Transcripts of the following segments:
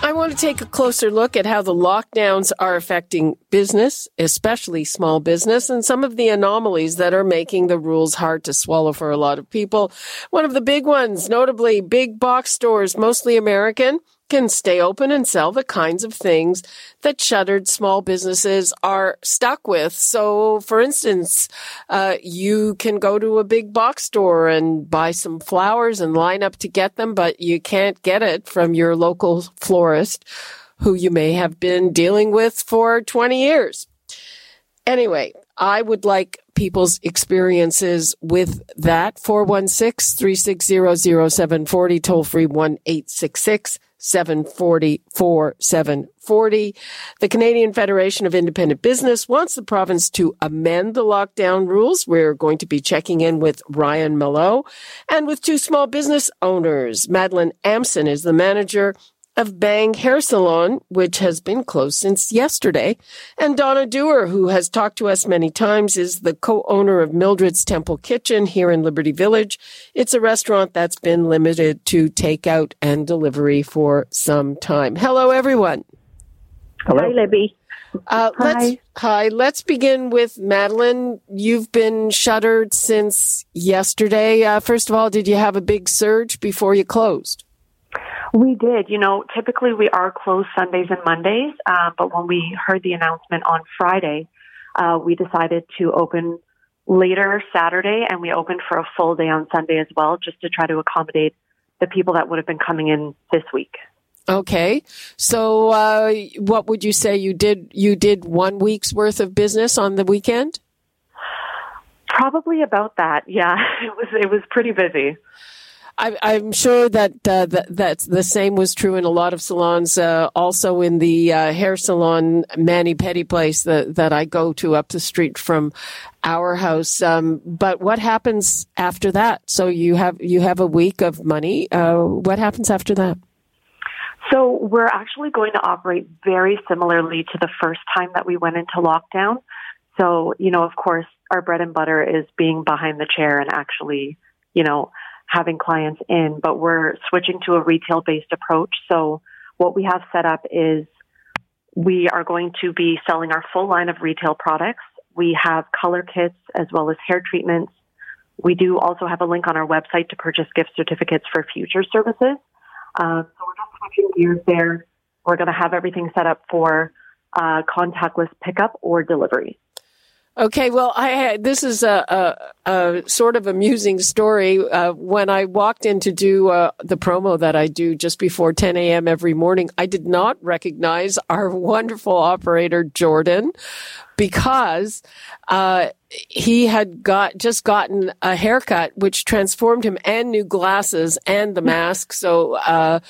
I want to take a closer look at how the lockdowns are affecting business, especially small business, and some of the anomalies that are making the rules hard to swallow for a lot of people. One of the big ones, notably big box stores, mostly American, can stay open and sell the kinds of things that shuttered small businesses are stuck with. So, for instance, uh, you can go to a big box store and buy some flowers and line up to get them, but you can't get it from your local florist who you may have been dealing with for 20 years. Anyway, I would like people's experiences with that. 416 360 0740, toll free 1 866 744 740. The Canadian Federation of Independent Business wants the province to amend the lockdown rules. We're going to be checking in with Ryan Mallough and with two small business owners. Madeline Amson is the manager of Bang Hair Salon, which has been closed since yesterday. And Donna Dewar, who has talked to us many times, is the co-owner of Mildred's Temple Kitchen here in Liberty Village. It's a restaurant that's been limited to takeout and delivery for some time. Hello, everyone. Hello. Hi, Libby. Uh, hi. Let's, hi. Let's begin with Madeline. You've been shuttered since yesterday. Uh, first of all, did you have a big surge before you closed? We did. You know, typically we are closed Sundays and Mondays, uh, but when we heard the announcement on Friday, uh, we decided to open later Saturday and we opened for a full day on Sunday as well, just to try to accommodate the people that would have been coming in this week. Okay. So, uh, what would you say you did? You did one week's worth of business on the weekend? Probably about that. Yeah. It was, it was pretty busy. I, am sure that, uh, that the same was true in a lot of salons. Uh, also in the uh, hair salon mani-pedi place that that I go to up the street from our house. Um, but what happens after that? So you have you have a week of money. Uh, what happens after that? So we're actually going to operate very similarly to the first time that we went into lockdown. So you know, of course, our bread and butter is being behind the chair and actually, you know having clients in, but we're switching to a retail based approach. So what we have set up is we are going to be selling our full line of retail products. We have color kits as well as hair treatments. We do also have a link on our website to purchase gift certificates for future services. Uh, so we're just switching gears there. We're going to have everything set up for uh, contactless pickup or delivery. Okay, well, I had, this is a, a, a, sort of amusing story. Uh, when I walked in to do uh, the promo that I do just before 10 a.m. every morning, I did not recognize our wonderful operator Jordan because uh, he had got just gotten a haircut, which transformed him, and new glasses and the mask. So, uh,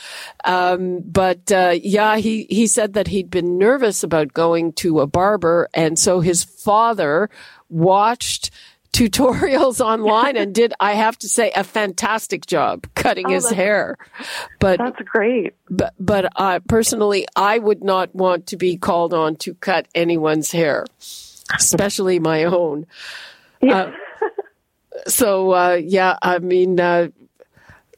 um, but uh, yeah, he he said that he'd been nervous about going to a barber, and so his father watched tutorials online and did I have to say a fantastic job cutting oh, his hair. But That's great. But but uh, personally I would not want to be called on to cut anyone's hair especially my own. Yeah. Uh, so uh, yeah, I mean, uh,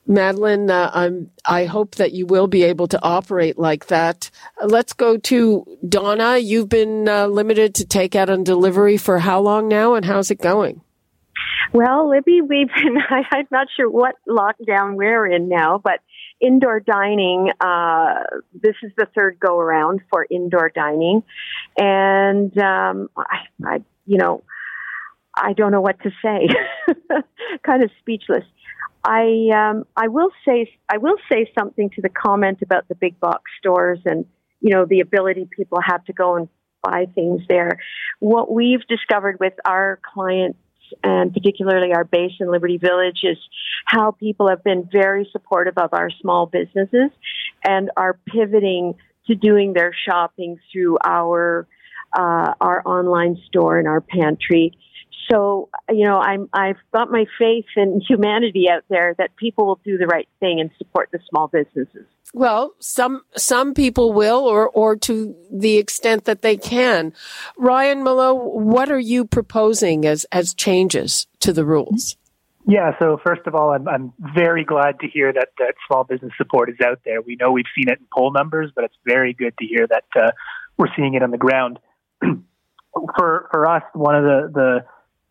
Madeline, uh, I'm. I hope that you will be able to operate like that. let's go to Donna. You've been uh, limited to takeout and delivery for how long now, and how's it going? Well, Libby, we've been. I'm not sure what lockdown we're in now, but indoor dining, uh, this is the third go around for indoor dining. And, um, I, I, you know, I don't know what to say. kind of speechless. I, um, I will say, I will say something to the comment about the big box stores and, you know, the ability people have to go and buy things there. What we've discovered with our clients and particularly our base in Liberty Village is how people have been very supportive of our small businesses and are pivoting to doing their shopping through our uh, our online store and our pantry. So, you know, I'm, I've got my faith in humanity out there that people will do the right thing and support the small businesses. Well, some some people will, or or to the extent that they can. Ryan Mallough, what are you proposing as as changes to the rules? Yeah, so first of all, I'm, I'm very glad to hear that, that small business support is out there. We know we've seen it in poll numbers, but it's very good to hear that uh, we're seeing it on the ground. for for us, one of the, the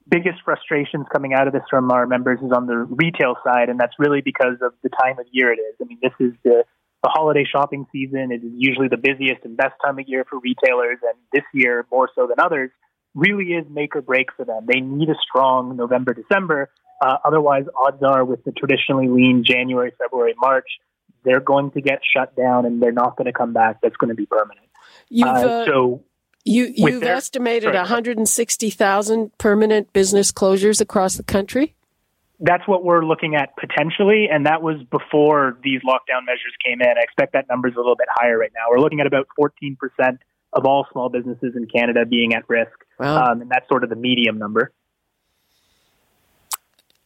biggest frustrations coming out of this from our members is on the retail side, and that's really because of the time of year it is. I mean, this is the, the holiday shopping season. It is usually the busiest and best time of year for retailers, and this year, more so than others, really is make or break for them. They need a strong November, December. Uh, otherwise, odds are with the traditionally lean January, February, March, they're going to get shut down and they're not going to come back. That's going to be permanent. Uh, uh, so you, you've their, estimated 160,000 permanent business closures across the country? That's what we're looking at potentially, and that was before these lockdown measures came in. I expect that number is a little bit higher right now. We're looking at about 14% of all small businesses in Canada being at risk, wow. um, and that's sort of the medium number.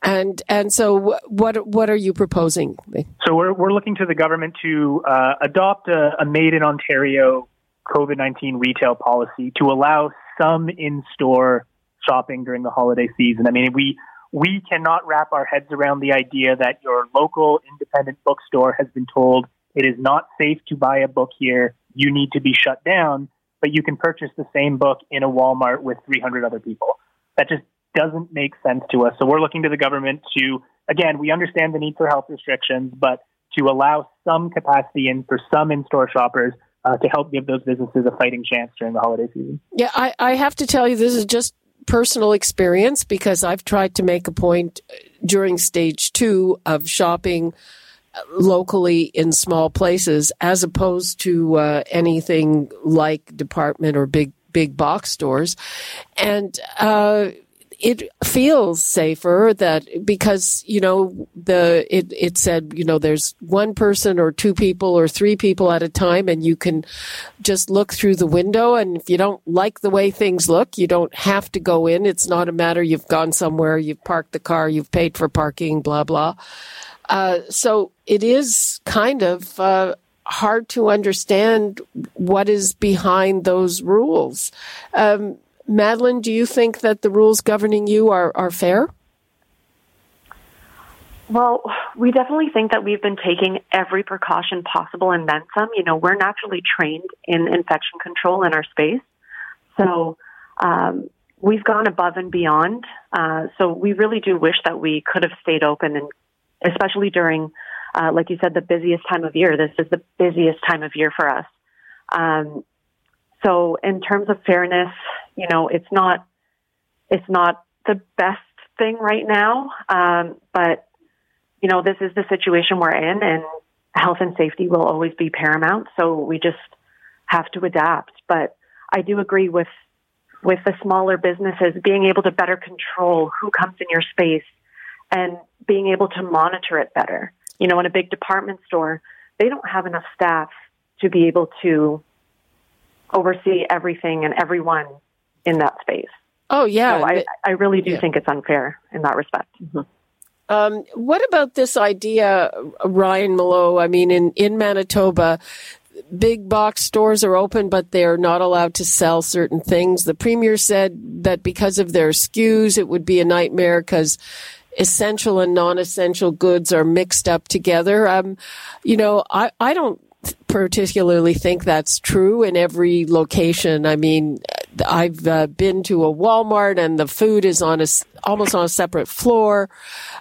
And and so what what are you proposing? So we're we're looking to the government to uh, adopt a, a made in Ontario COVID 19 retail policy to allow some in store shopping during the holiday season. I mean, we, we cannot wrap our heads around the idea that your local independent bookstore has been told it is not safe to buy a book here. You need to be shut down, but you can purchase the same book in a Walmart with 300 other people. That just doesn't make sense to us. So we're looking to the government to, again, we understand the need for health restrictions, but to allow some capacity in for some in store shoppers uh, to help give those businesses a fighting chance during the holiday season. Yeah, I, I have to tell you, this is just personal experience because I've tried to make a point during stage two of shopping locally in small places as opposed to uh, anything like department or big big box stores. And uh, it feels safer that because you know the it it said you know there's one person or two people or three people at a time and you can just look through the window. And if you don't like the way things look you don't have to go in. It's not a matter you've gone somewhere you've parked the car you've paid for parking blah blah. Uh, so it is kind of uh, hard to understand what is behind those rules. Um, Madeline, do you think that the rules governing you are, are fair? Well, we definitely think that we've been taking every precaution possible and then some. You know, we're naturally trained in infection control in our space. So um, we've gone above and beyond. Uh, so we really do wish that we could have stayed open, and especially during, uh, like you said, the busiest time of year. This is the busiest time of year for us. Um, so in terms of fairness, you know, it's not it's not the best thing right now, um, but you know, this is the situation we're in, and health and safety will always be paramount. So we just have to adapt. But I do agree with with the smaller businesses being able to better control who comes in your space and being able to monitor it better. You know, in a big department store, they don't have enough staff to be able to oversee everything and everyone in that space. Oh yeah, so I, I really do yeah. think it's unfair in that respect. Mm-hmm. Um, what about this idea, Ryan Mallough? I mean, in in Manitoba, big box stores are open, but they're not allowed to sell certain things. The premier said that because of their SKUs, it would be a nightmare because essential and non-essential goods are mixed up together. Um, you know, I, I don't particularly think that's true in every location. I mean, I've uh, been to a Walmart and the food is on a almost on a separate floor.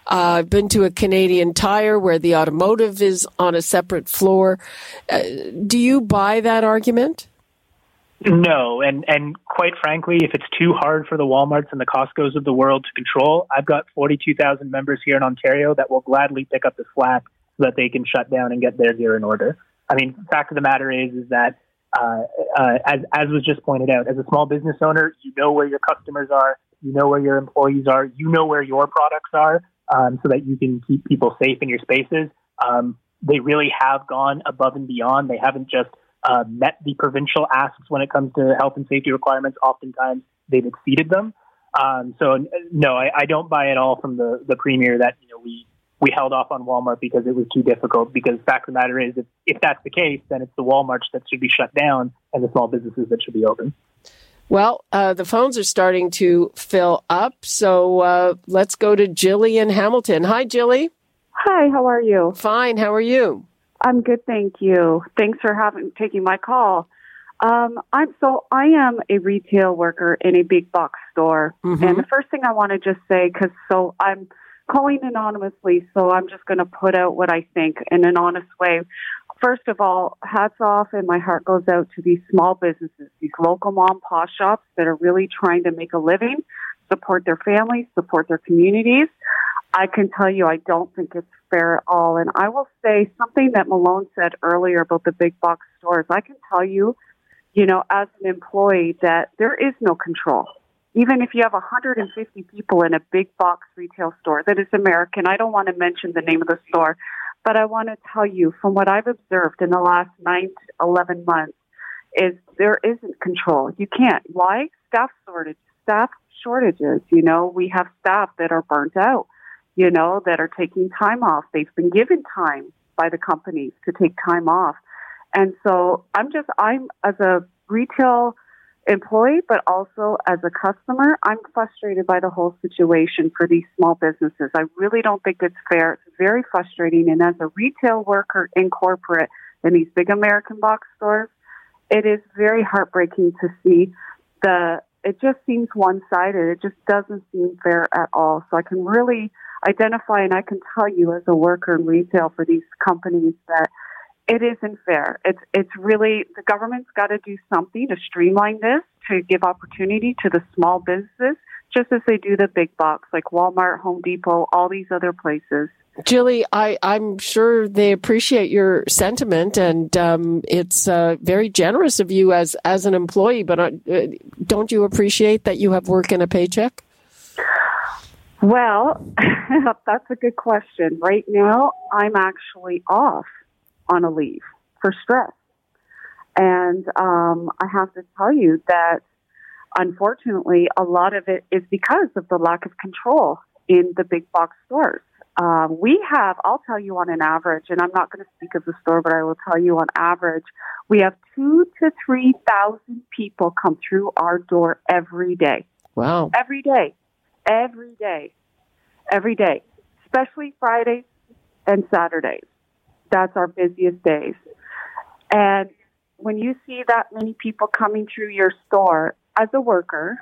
Uh, I've been to a Canadian Tire where the automotive is on a separate floor. Uh, do you buy that argument? No, and and quite frankly, if it's too hard for the WalMarts and the Costco's of the world to control, I've got 42,000 members here in Ontario that will gladly pick up the slack so that they can shut down and get their gear in order. I mean, fact of the matter is, is that uh, uh, as as was just pointed out, as a small business owner, you know where your customers are, you know where your employees are, you know where your products are, um, so that you can keep people safe in your spaces. Um, they really have gone above and beyond. They haven't just uh, met the provincial asks when it comes to health and safety requirements. Oftentimes, they've exceeded them. Um, so no, I, I, don't buy at all from the the premier that you know we we held off on Walmart because it was too difficult. Because the fact of the matter is, if, if that's the case, then it's the Walmarts that should be shut down and the small businesses that should be open. Well, uh, the phones are starting to fill up, so uh, let's go to Jilly in Hamilton. Hi, Jilly. Hi, how are you? Fine. How are you? I'm good, thank you. Thanks for having taking my call. Um, I'm so I am a retail worker in a big box store, mm-hmm. and the first thing I want to just say, because so I'm calling anonymously, so I'm just going to put out what I think in an honest way. First of all, hats off, and my heart goes out to these small businesses, these local mom pop shops that are really trying to make a living, support their families, support their communities. I can tell you, I don't think it's fair at all. And I will say something that Malone said earlier about the big box stores. I can tell you you know, as an employee that there is no control. Even if you have 150 people in a big box retail store that is American, I don't want to mention the name of the store, but I want to tell you from what I've observed in the last nine to 11 months is there isn't control. You can't. Why? Staff shortage, staff shortages. You know, we have staff that are burnt out, you know, that are taking time off. They've been given time by the companies to take time off. And so I'm just, I'm as a retail employee, but also as a customer, I'm frustrated by the whole situation for these small businesses. I really don't think it's fair. It's very frustrating. And as a retail worker in corporate in these big American box stores, it is very heartbreaking to see the, it just seems one sided. It just doesn't seem fair at all. So I can really identify and I can tell you as a worker in retail for these companies that it isn't fair. It's it's really the government's got to do something to streamline this to give opportunity to the small businesses, just as they do the big box like Walmart, Home Depot, all these other places. Jilly, I, I'm sure they appreciate your sentiment, and um, it's uh, very generous of you as as an employee. But uh, don't you appreciate that you have work and a paycheck? Well, that's a good question. Right now, I'm actually off on a leave for stress. And um, I have to tell you that unfortunately, a lot of it is because of the lack of control in the big box stores. Uh, we have, I'll tell you on an average, and I'm not going to speak of the store, but I will tell you on average, we have two to 3,000 people come through our door every day. Wow. Every day. Every day. Every day. Especially Fridays and Saturdays that's our busiest days. And when you see that many people coming through your store as a worker,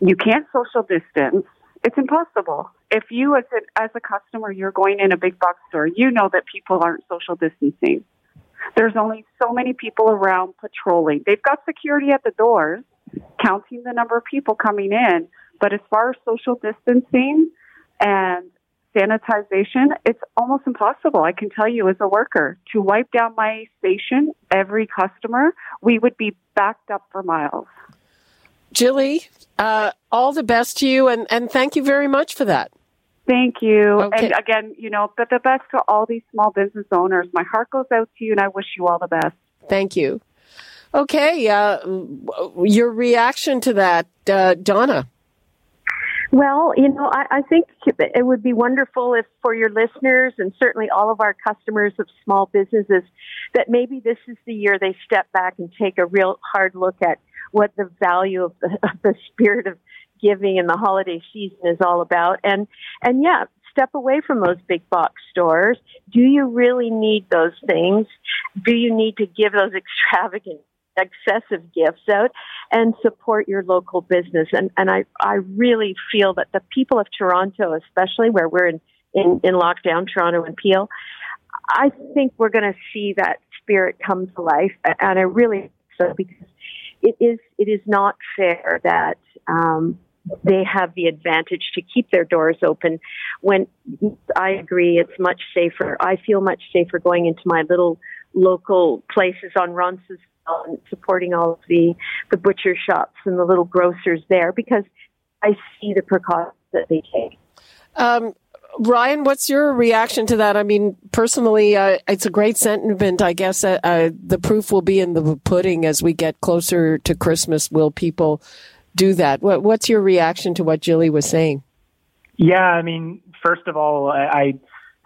you can't social distance. It's impossible. If you, as a, as a customer, you're going in a big box store, you know that people aren't social distancing. There's only so many people around patrolling. They've got security at the doors, counting the number of people coming in. But as far as social distancing and sanitization, it's almost impossible. I can tell you as a worker to wipe down my station, every customer, we would be backed up for miles. Jilly, uh, all the best to you, and, and thank you very much for that. Thank you. Okay. And again, you know, but the best to all these small business owners. My heart goes out to you, and I wish you all the best. Thank you. Okay, uh, your reaction to that, uh, Donna? Well, you know, I, I think it would be wonderful if for your listeners and certainly all of our customers of small businesses that maybe this is the year they step back and take a real hard look at what the value of the, of the spirit of giving in the holiday season is all about. And, and yeah, step away from those big box stores. Do you really need those things? Do you need to give those extravagant excessive gifts out and support your local business. And, and I, I really feel that the people of Toronto, especially where we're in, in, in lockdown, Toronto and Peel, I think we're going to see that spirit come to life. And I really so because it is, it is not fair that, um, they have the advantage to keep their doors open when I agree it's much safer. I feel much safer going into my little local places on Roncesvalles and supporting all of the, the butcher shops and the little grocers there because I see the precautions that they take. Um, Ryan, what's your reaction to that? I mean, personally, uh, it's a great sentiment. I guess uh, uh, the proof will be in the pudding as we get closer to Christmas. Will people do that? What, what's your reaction to what Jilly was saying? Yeah, I mean, first of all, I, I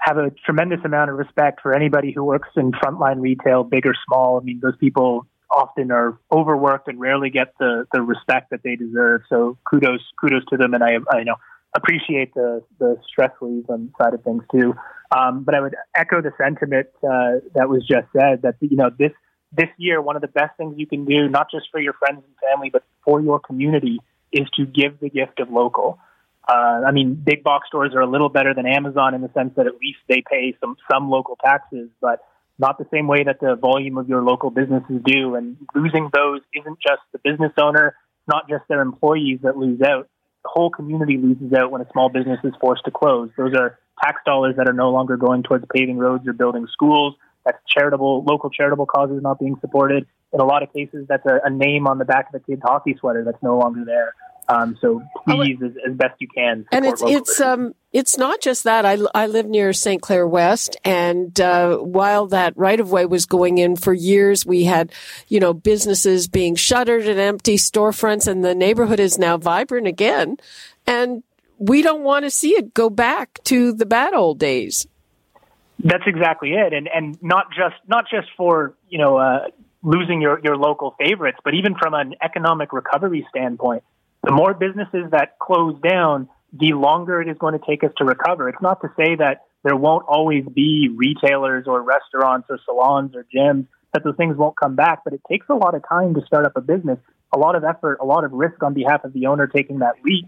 have a tremendous amount of respect for anybody who works in frontline retail, big or small. I mean, those people often are overworked and rarely get the, the respect that they deserve. So kudos kudos to them, and I I know appreciate the the stress relief on side of things too. Um, but I would echo the sentiment uh, that was just said that you know this this year one of the best things you can do, not just for your friends and family, but for your community, is to give the gift of local. Uh, I mean, big box stores are a little better than Amazon in the sense that at least they pay some some local taxes, but not the same way that the volume of your local businesses do. And losing those isn't just the business owner, not just their employees that lose out. The whole community loses out when a small business is forced to close. Those are tax dollars that are no longer going towards paving roads or building schools. That's charitable, local charitable causes not being supported. In a lot of cases, that's a, a name on the back of a kid's hockey sweater that's no longer there. Um, so please, as, as, best you can. And it's it's um it's not just that. I I live near St. Clair West, and uh, while that right of way was going in for years, we had you know businesses being shuttered and empty storefronts, and the neighborhood is now vibrant again, and we don't want to see it go back to the bad old days. That's exactly it, and and not just not just for you know. Uh, losing your, your local favorites, but even from an economic recovery standpoint, the more businesses that close down, the longer it is going to take us to recover. It's not to say that there won't always be retailers or restaurants or salons or gyms, that those things won't come back, but it takes a lot of time to start up a business, a lot of effort, a lot of risk on behalf of the owner taking that leap.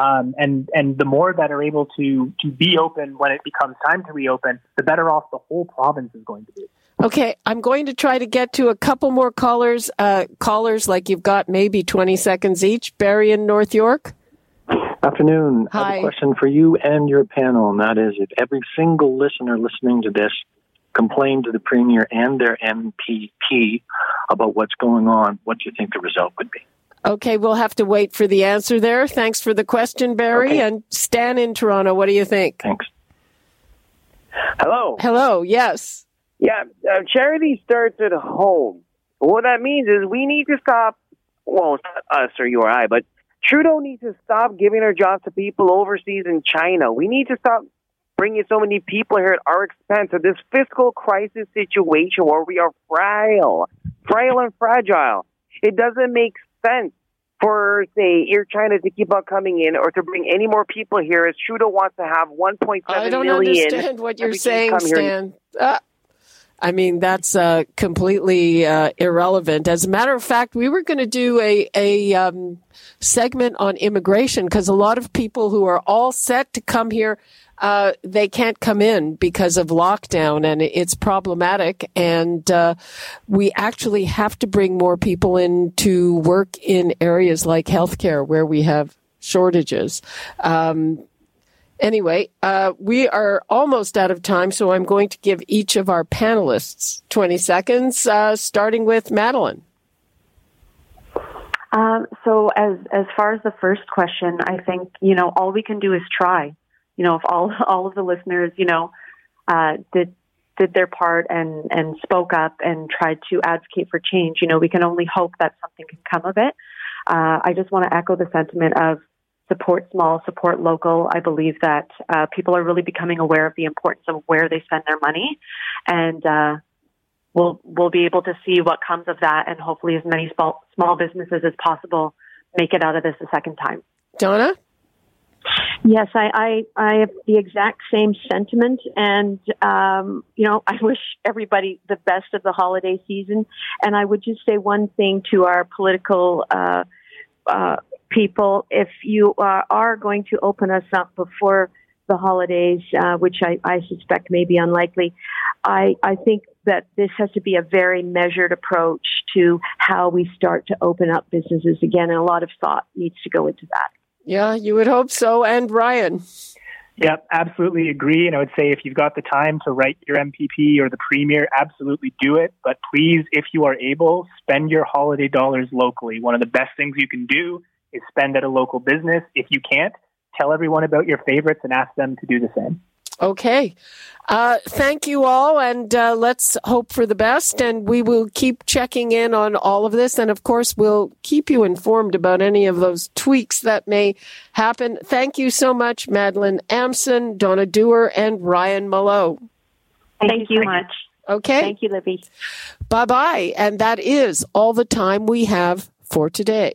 Um, and and the more that are able to to be open when it becomes time to reopen, the better off the whole province is going to be. Okay, I'm going to try to get to a couple more callers. Uh, callers, like you've got maybe 20 seconds each. Barry in North York. Afternoon. Hi. I have a question for you and your panel, and that is if every single listener listening to this complained to the Premier and their MPP about what's going on, what do you think the result would be? Okay, we'll have to wait for the answer there. Thanks for the question, Barry. Okay. And Stan in Toronto, what do you think? Thanks. Hello. Hello, yes. Yeah, uh, charity starts at home. What that means is we need to stop. Well, it's not us or you or I, but Trudeau needs to stop giving our jobs to people overseas in China. We need to stop bringing so many people here at our expense of this fiscal crisis situation where we are frail, frail and fragile. It doesn't make sense for, say, Air China to keep on coming in or to bring any more people here as Trudeau wants to have 1.7 I don't million understand what you're saying, Stan. Uh, I mean, that's uh, completely uh, irrelevant. As a matter of fact, we were going to do a, a um, segment on immigration because a lot of people who are all set to come here, uh, they can't come in because of lockdown and it's problematic. And uh, we actually have to bring more people in to work in areas like healthcare where we have shortages. Um, Anyway, uh, we are almost out of time, so I'm going to give each of our panelists 20 seconds, uh, starting with Madeline. Um, so as as far as the first question, I think you know all we can do is try. You know, if all all of the listeners, you know, uh, did did their part and and spoke up and tried to advocate for change, you know, we can only hope that something can come of it. Uh, I just want to echo the sentiment of support small, support local. I believe that uh, people are really becoming aware of the importance of where they spend their money, and uh, we'll we'll be able to see what comes of that, and hopefully, as many small small businesses as possible make it out of this a second time. Donna? Yes, I, I, I have the exact same sentiment. And, um, you know, I wish everybody the best of the holiday season. And I would just say one thing to our political, uh, uh, people. If you uh, are going to open us up before the holidays, uh, which I, I suspect may be unlikely, I, I think that this has to be a very measured approach to how we start to open up businesses again. And a lot of thought needs to go into that. Yeah, you would hope so. And Ryan? Yeah, absolutely agree. And I would say if you've got the time to write your MPP or the premier, absolutely do it. But please, if you are able, spend your holiday dollars locally. One of the best things you can do is spend at a local business. If you can't, tell everyone about your favorites and ask them to do the same. Okay. Uh, thank you all, and uh, let's hope for the best. And we will keep checking in on all of this. And of course, we'll keep you informed about any of those tweaks that may happen. Thank you so much, Madeline Amson, Donna Dewar, and Ryan Mallough. Thank, Thank you so much. Okay. Thank you, Libby. Bye bye. And that is all the time we have for today.